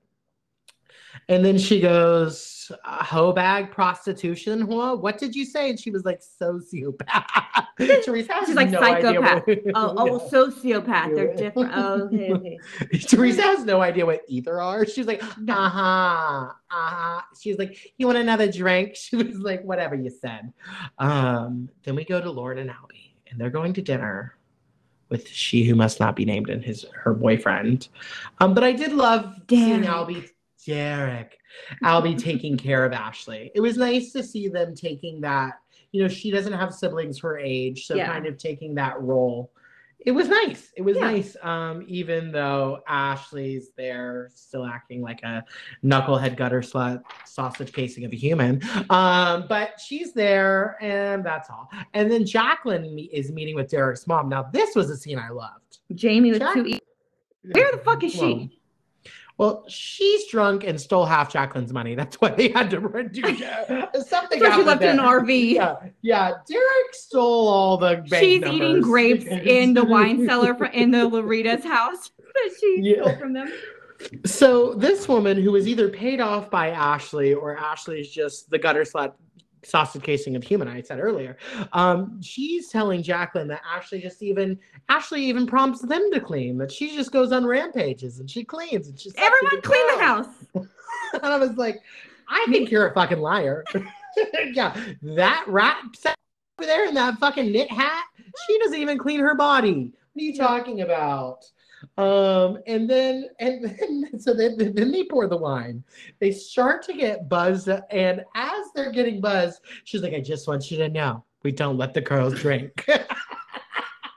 And then she goes, hoe bag prostitution. Huh? What did you say? And she was like, sociopath. Teresa has She's like no idea psychopath. what- Oh, oh, sociopath. They're different. Oh, okay, okay. Teresa has no idea what either are. She's like, uh huh, uh huh. She's like, you want another drink? She was like, whatever you said. Um, then we go to Lauren and Albie, and they're going to dinner with she who must not be named and his her boyfriend. Um, but I did love seeing Albie, Derek, I'll be taking care of Ashley. It was nice to see them taking that. You know, she doesn't have siblings her age, so Yeah. kind of taking that role it was nice. It was Yeah. nice. Um, even though Ashley's there still acting like a knucklehead gutter slut sausage casing of a human. Um, but she's there and that's all. And then Jacqueline is meeting with Derek's mom. Now, this was a scene I loved. Jamie with Jack- two E. Where the fuck is Well, she? Well, she's drunk and stole half Jacqueline's money. That's why they had to do something. So she left it in an. RV. Yeah, yeah. Derek stole all the She's eating grapes in the wine cellar for, in the Laurita's house that she Yeah. stole from them. So this woman who was either paid off by Ashley or Ashley's just the gutter slut sausage casing of human I said earlier. Um, she's telling Jacqueline that Ashley just even Ashley even prompts them to clean, that she just goes on rampages and she cleans and she's Everyone clean the house. And I was like, I think you're a fucking liar. yeah, that rat over there in that fucking knit hat, she doesn't even clean her body. What are you talking about? Um, and then and then so then, then they pour the wine. They start to get buzzed, and as they're getting buzzed, she's like, "I just want you to know, we don't let the girls drink."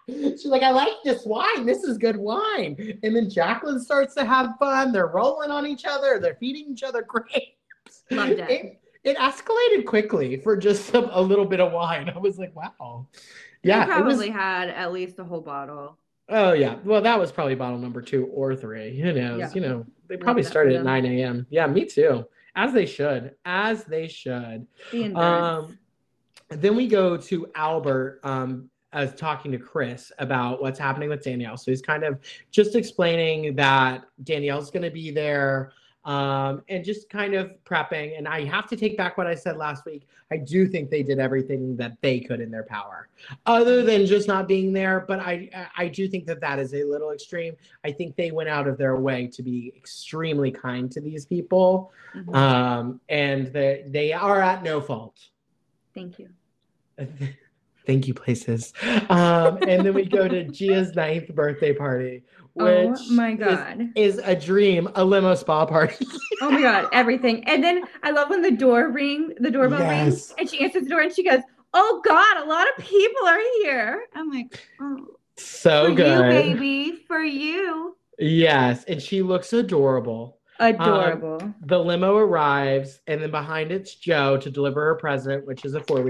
She's like, I like this wine. This is good wine. And then Jacqueline starts to have fun. They're rolling on each other. They're feeding each other grapes. Loved it. It, it escalated quickly for just some, a little bit of wine. I was like, wow. Yeah, they it was. probably had at least a whole bottle. Oh yeah. Well, that was probably bottle number two or three. Who knows? Yeah. You know, They probably started at 9 a.m. Yeah, me too. As they should. As they should. The. Um, then we go to Albert um, as talking to Chris about what's happening with Danielle. So he's kind of just explaining that Danielle's going to be there um, and just kind of prepping. And I have to take back what I said last week. I do think they did everything that they could in their power, other than just not being there. But I, I do think that that is a little extreme. I think they went out of their way to be extremely kind to these people, Mhm. um, and they they are at no fault. Thank you. Thank you, places. Um, and then we go to Gia's ninth birthday party, Oh which oh my god. is, a dream, a limo spa party. Oh my god, everything. And then I love when the door ring, the doorbell rings, and she answers the door and she goes, "Oh god, a lot of people are here." I'm like, "Oh, so for good. you, baby, for you." Yes, and she looks adorable. Adorable. Um, the limo arrives, and then behind it's Joe to deliver her present, which is a four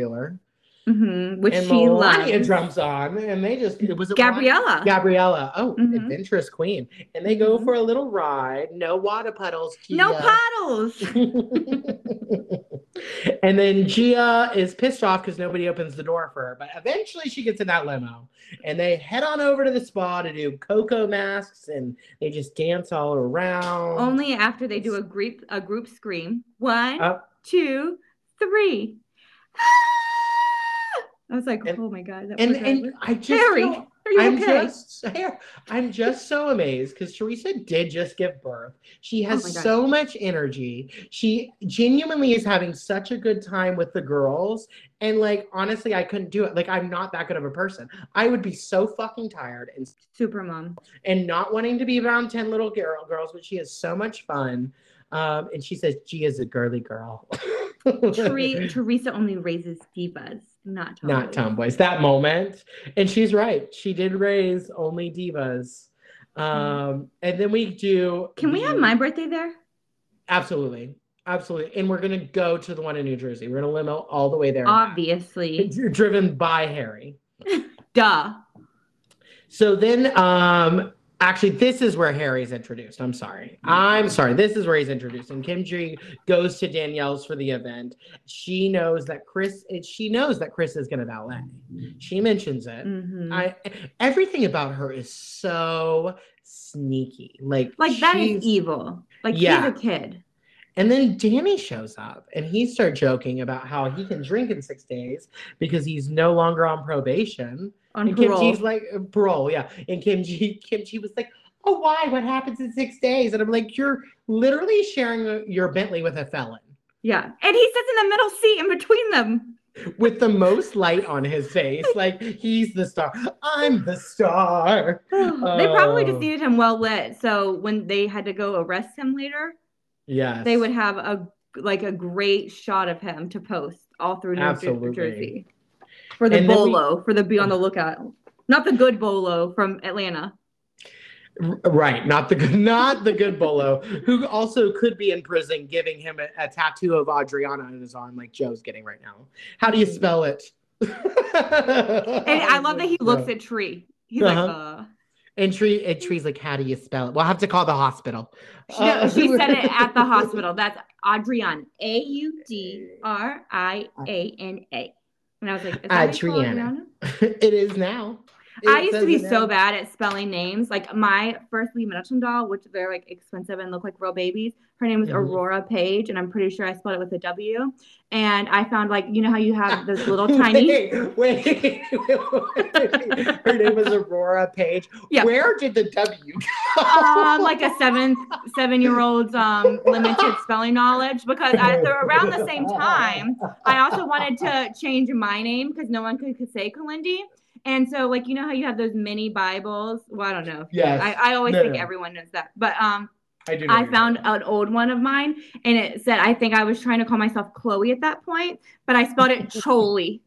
wheeler. hmm Which and she Milania loves. drums on, and they just it was it Milania? Gabriella. Gabriella. Oh, Mhm. adventurous queen. And they go Mhm. for a little ride. No water puddles. no puddles. and then Gia is pissed off because nobody opens the door for her. But eventually she gets in that limo and they head on over to the spa to do cocoa masks and they just dance all around. Only after they do a group a group scream. One, Uh, two, three. I was like, And- oh my god, that and and. I just Harry, are you I'm okay? just I'm just so amazed because Teresa did just give birth. She has Oh so much energy. She genuinely is having such a good time with the girls. And like honestly, I couldn't do it. Like I'm not that good of a person. I would be so fucking tired and Super mom. and not wanting to be around 10 little girl girls, but she has so much fun. Um, and she says Gia's a girly girl. Tere- Teresa only raises divas, not tomboys. not tomboys. That moment. And she's right. She did raise only divas. Um, and then we do Can we have my birthday there? absolutely. Absolutely. And we're gonna go to the one in New Jersey. We're gonna limo all the way there. Obviously. Driven by Harry. Duh. So then, um, actually, this is where Harry's introduced. I'm sorry. I'm sorry. This is where he's introduced. And Kim G goes to Danielle's for the event. She knows that Chris. She knows that Chris is going to ballet. She mentions it. Mhm. I everything about her is so sneaky. Like like that is evil. Like Yeah. he's a kid. And then Danny shows up and he starts joking about how he can drink in six days because he's no longer on probation. On And parole. Kim G's like uh, parole, yeah. And Kim G, Kim was like, "Oh, why? What happens in six days?" And I'm like, "You're literally sharing your Bentley with a felon yeah. And he sits in the middle seat in between them. with the most light on his face. Like he's the star. I'm the star." they probably Oh. just needed him well lit. So when they had to go arrest him later, Yes, they would have a like a great shot of him to post all through New Absolutely. Jersey. For the And then we- bolo, for the be on the lookout. Not the good bolo from Atlanta. Right, not the good, not the good Bolo, who also could be in prison, giving him a, a tattoo of Audriana on his arm, like Joe's getting right now. How do you spell it? And I love that he looks at Tree. He's like, Uh-huh. uh and Tree and Tree's like, how do you spell it? We'll have to call the hospital. She, no, Uh, she said it at the hospital. That's Audriana. A U D R I A N A. And I was like, is that how you spell Audriana. Audriana? it is now. I used to be so bad at spelling names. Like my first Lee Middleton doll, which they're like expensive and look like real babies. Her name was Mhm. Aurora Page, and I'm pretty sure I spelled it with a W. And I found like you know how you have this little tiny. Wait, wait, wait. Her name was Aurora Page. Yeah. Where did the W go? um, like a seven seven year old's um limited spelling knowledge because I, so around the same time I also wanted to change my name because no one could, could say Kalyndee. And so, like, you know how you have those mini Bibles? Well, I don't know. Yes. I, I always No, think no. everyone knows that. But um, I do. I found an old one of mine and it said, I think I was trying to call myself Chloe at that point, but I spelled it Choli.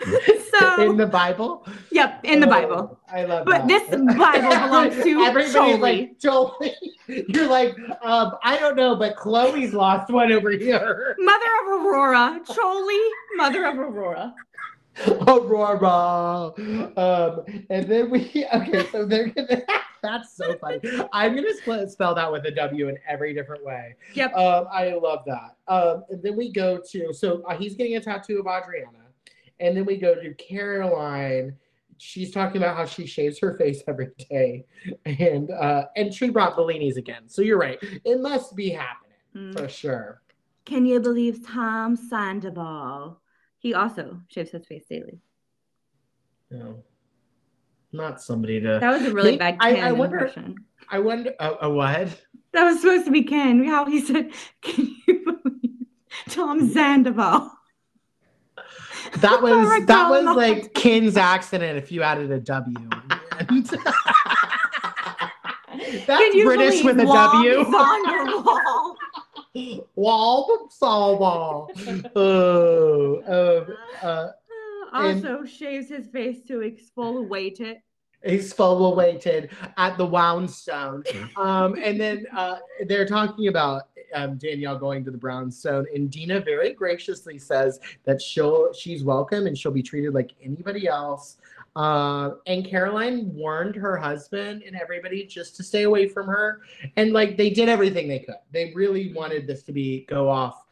so, in the Bible. yep, in the Oh, Bible. I love But that. this Bible belongs to everybody's Jolie. like Jolie. You're like, um, I don't know, but Chloe's lost one over here. Mother of Aurora. Choli, mother of Aurora. Aurora. Um, and then we okay, so they're gonna that's so funny. I'm gonna spell, spell that with a W in every different way. Yep. Um, I love that. Um, and then we go to so uh, he's getting a tattoo of Audriana, and then we go to Caroline. She's talking about how she shaves her face every day, and uh, and she brought Bellinis again. So you're right. It must be happening Mm. for sure. Can you believe Tom Sandoval? He also shaves his face daily. No, not somebody to. That was a really bad I- Ken I wonder- impression. I wonder. A, a what? That was supposed to be Ken. How he said, "Can you believe Tom Sandoval?" That was that was like Ken's accident if you added a W. That's British with a Wong W. Sandoval? Wall Sawball. Oh, um, uh, also shaves his face to exfoliate it. he's full weighted at the Woundstone. Um, and then uh, they're talking about um, Danielle going to the Brownstone, and Dina very graciously says that she'll she's welcome and she'll be treated like anybody else. Uh, and Caroline warned her husband and everybody just to stay away from her, and like they did everything they could. They really wanted this to be go off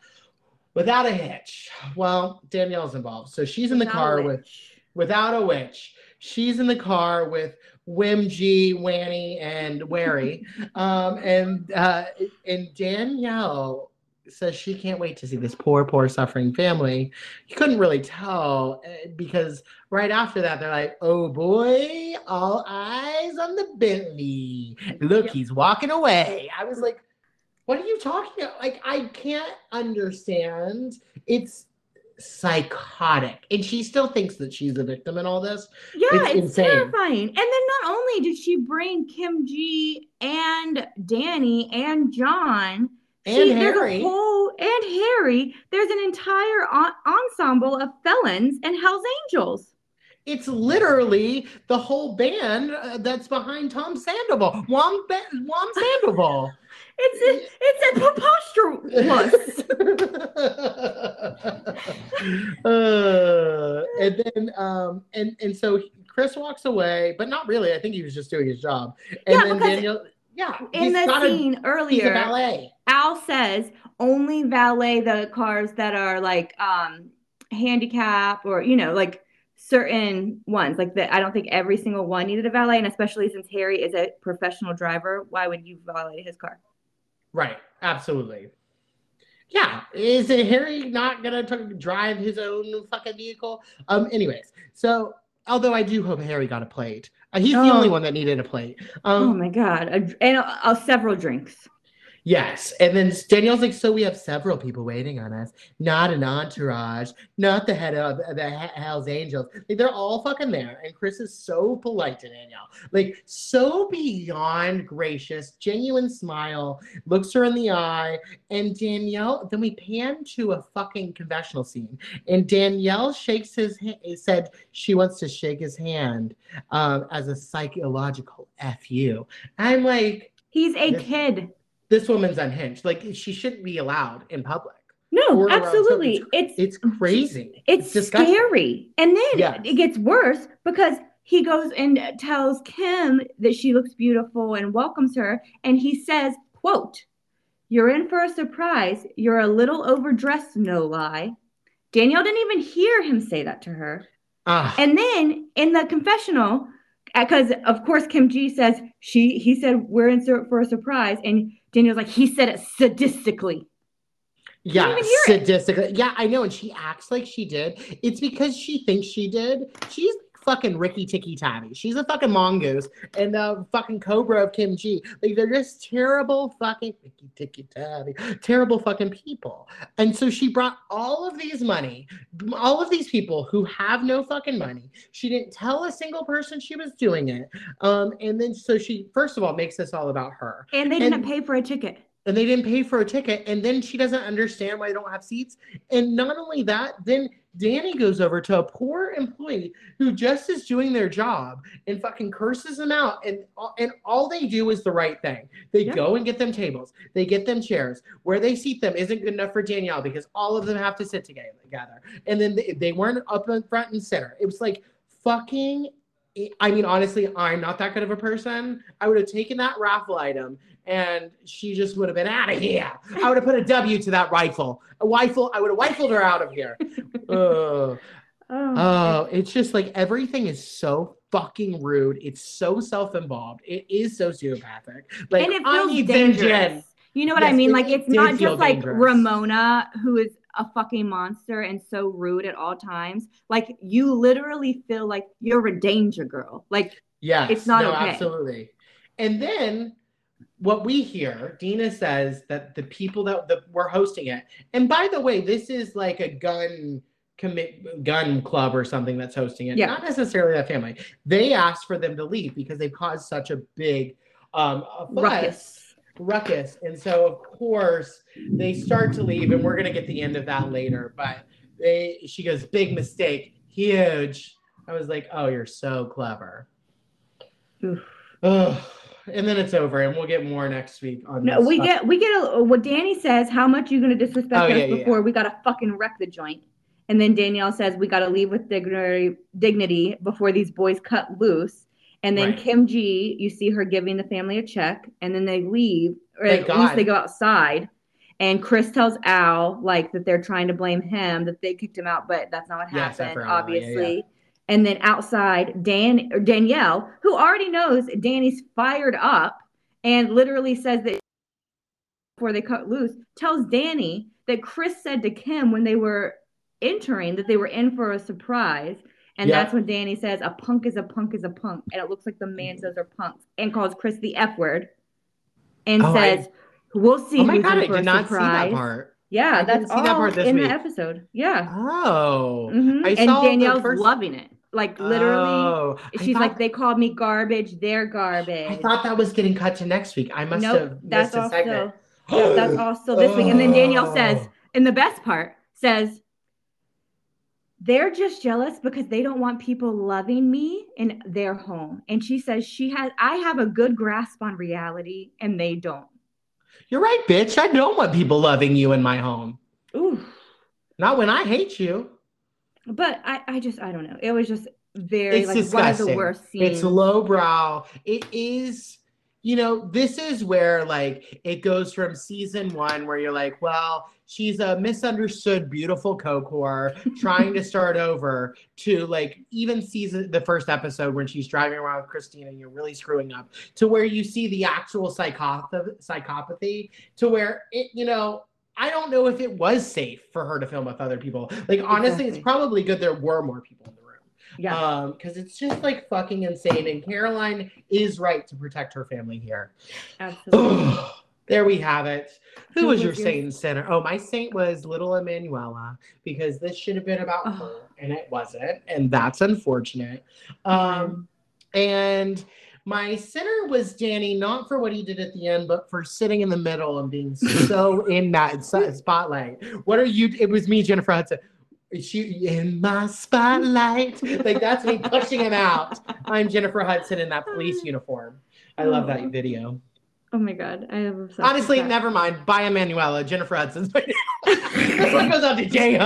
without a hitch. Well, Danielle's involved, so she's in the Without car with without a witch. She's in the car with Whimgy, Wanny, and Wary. um, and uh, and Danielle says she can't wait to see this poor, poor, suffering family. You couldn't really tell uh, because right after that, they're like, oh boy, all eyes on the Bentley. Look, he's walking away. I was like, what are you talking about? Like, I can't understand. It's psychotic. And she still thinks that she's a victim in all this. Yeah, It's it's, insane. terrifying. And then not only did she bring Kim G and Danny and John, And she, Harry. a whole and Harry. There's an entire en- ensemble of felons and Hell's Angels. It's literally the whole band uh, that's behind Tom Sandoval. Ba- Wom Sandoval. It's it's a preposterous. uh, and then um and and so Chris walks away, but not really. I think he was just doing his job. And Yeah, then Danielle, yeah, In the a- scene earlier, ballet. Al says only valet the cars that are like um handicap or you know like certain ones like that i don't think every single one needed a valet and especially since harry is a professional driver why would you valet his car Right, absolutely. Yeah, is Harry not gonna t- drive his own fucking vehicle? Um, anyways, so although I do hope Harry got a plate, he's the Oh. only one that needed a plate. oh Um, my god and uh, several drinks yes, and then Danielle's like, so we have several people waiting on us, not an entourage, not the head of the He- Hell's Angels. Like, they're all fucking there, and Chris is so polite to Danielle, like so beyond gracious, genuine smile, looks her in the eye, and Danielle. Then we pan to a fucking confessional scene, and Danielle shakes his hand. Said she wants to shake his hand um, as a psychological fu. I'm like, he's a kid this woman's unhinged. Like she shouldn't be allowed in public. no absolutely. It's It's crazy. it's disgusting. scary. And then it gets worse because he goes and tells kim that she looks beautiful and welcomes her. And he says quote you're in for a surprise. You're a little overdressed no lie. Danielle didn't even hear him say that to her. Ah, and then in the confessional because of course kim g says she he said we're in for a surprise. And danielle's like he said it sadistically yeah, hear it. Yeah, I know, and she acts like she did. It's because she thinks she did. She's fucking Rikki Tikki Tavi. She's a fucking mongoose and the fucking cobra of Kim G. Like they're just terrible fucking Rikki Tikki Tavi, terrible fucking people. And so she brought all of these money, all of these people who have no fucking money. She didn't tell a single person she was doing it. Um, and then so she first of all makes this all about her. and they didn't pay for a ticket and they didn't pay for a ticket and then she doesn't understand why they don't have seats and not only that then Danny goes over to a poor employee who just is doing their job and fucking curses them out. And, and all they do is the right thing. They Yeah. go and get them tables, they get them chairs. Where they seat them isn't good enough for Danielle because all of them have to sit together. And then they, they weren't up in front and center. It was like fucking. I mean, honestly, I'm not that good of a person. I would have taken that raffle item and she just would have been out of here. I would have put a W to that rifle. A rifle. I would have rifled her out of here. Ugh. Oh, Oh, it's just like everything is so fucking rude. It's so self-involved. It is sociopathic. Like and it feels dangerous. Jen. You know what Yes, I mean? it- Like it's did not just like dangerous. Ramona who is a fucking monster and so rude at all times. Like you literally feel like you're a danger girl. Like Yes, It's not no, okay. absolutely. And then what we hear, Dina says that the people that, that were hosting it, and by the way, this is like a gun commit gun club or something that's hosting it, Yeah. not necessarily that family. They asked for them to leave because they've caused such a big um a fuss, ruckus. ruckus. And so of course they start to leave, and we're gonna get the end of that later. But they she goes, big mistake, huge. I was like, oh, you're so clever. Ugh. And then it's over, and we'll get more next week on. No, we get we get a, what Danny says. How much you're gonna disrespect Oh, us yeah, yeah, before we gotta fucking wreck the joint? And then Danielle says we gotta leave with dignity, dignity before these boys cut loose. And then Right. Kim G, you see her giving the family a check, and then they leave, or Thank at least they go outside. And Chris tells Al like that they're trying to blame him that they kicked him out, but that's not what Yes, happened, forgot, yeah, yeah. obviously. And then outside, Dan or Danielle, who already knows Danny's fired up and literally says that before they cut loose, tells Danny that Chris said to Kim when they were entering that they were in for a surprise. And Yeah. that's when Danny says, A punk is a punk is a punk. And it looks like the man says are punks and calls Chris the F word and Oh, I- says, We'll see Oh my god, in I did not see that part. Yeah, I that's all that part this in week. the episode. Yeah. Oh, Mhm. I And Danielle's first- loving it. Like literally, Oh, she's thought- like, they called me garbage. They're garbage. I thought that was getting cut to next week. I must nope, have that's missed a also segment. yeah, that's still this week. And then Danielle Oh. says, and the best part says, they're just jealous because they don't want people loving me in their home. And she says she has I have a good grasp on reality and they don't. You're right, bitch. I don't want people loving you in my home. Ooh. Not when I hate you. But I, I just I don't know. It was just very It's like one of the worst scenes. It's lowbrow. It is, you know, this is where like it goes from season one where you're like, well, she's a misunderstood, beautiful whore trying to start over to like even season the first episode when she's driving around with Christina and you're really screwing up to where you see the actual psychopath psychopathy to where it, you know. I don't know if it was safe for her to film with other people. Like honestly, it's probably good there were more people in the room yeah. um because it's just like fucking insane and caroline is right to protect her family here absolutely. there we have it who, Who was was your your- saint and sinner oh my saint was little emanuela because this should have been about Oh. her and it wasn't and that's unfortunate um and my center was Danny, not for what he did at the end, but for sitting in the middle and being so in that spotlight. What are you? It was me, Jennifer Hudson. She in my spotlight. Like that's me pushing him out. I'm Jennifer Hudson in that police uniform. I love that Oh. video. Oh my god, I am obsessed. Honestly, never mind. Bye, Emanuela. Jennifer Hudson's. this one goes out to Jay.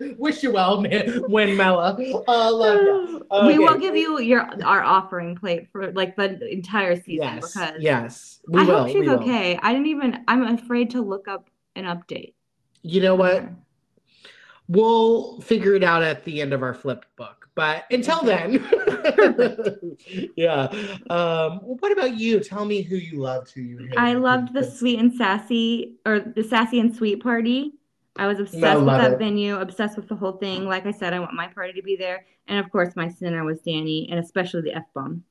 Wish you well, man. When Mella. Uh, love you. We will give you your our offering plate for like the entire season Yes. because Yes. We I will. hope she's we will. okay. I didn't even. I'm afraid to look up an update. You know what? We'll figure it out at the end of our flipped book. But until then, yeah. Um, what about you? Tell me who you loved, who you hated. I loved the sweet and sassy or the sassy and sweet party. I was obsessed with that it. venue, obsessed with the whole thing. Like I said, I want my party to be there, and of course, my sinner was Danny, and especially the f bomb.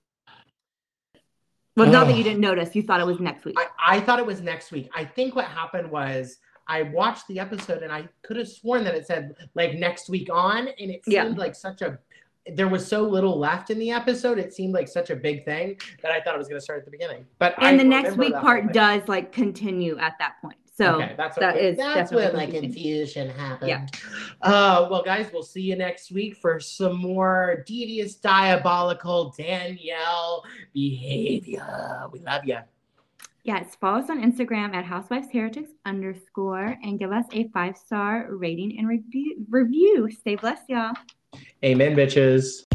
Well, not that you didn't notice. You thought it was next week. I, I thought it was next week. I think what happened was I watched the episode and I could have sworn that it said like next week on, and it seemed Yeah. like such a there was so little left in the episode. It seemed like such a big thing that I thought it was going to start at the beginning. But and I the next week part does like continue at that point. So okay, that's that okay. is that's definitely when like confusion happened. Yeah. Uh, well, guys, we'll see you next week for some more devious, diabolical Danielle behavior. We love you. Yes, follow us on Instagram at Housewives Heretics underscore and give us a five star rating and review. Review. Stay blessed, y'all. Amen, bitches.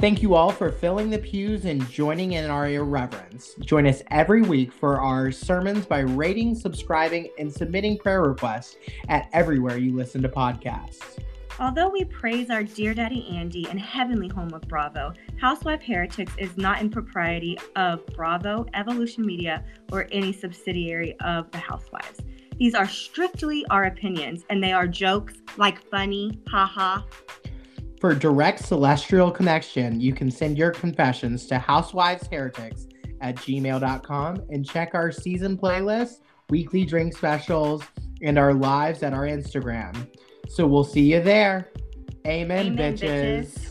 Thank you all for filling the pews and joining in our irreverence. Join us every week for our sermons by rating, subscribing, and submitting prayer requests at everywhere you listen to podcasts. Although we praise our dear daddy Andy and heavenly home of Bravo, Housewife Heretics is not in propriety of Bravo, Evolution Media, or any subsidiary of the Housewives. These are strictly our opinions, and they are jokes like funny, haha. For direct celestial connection, you can send your confessions to housewivesheretics at gmail.com and check our season playlist, weekly drink specials, and our lives at our Instagram. So we'll see you there. Amen, Amen, bitches. bitches.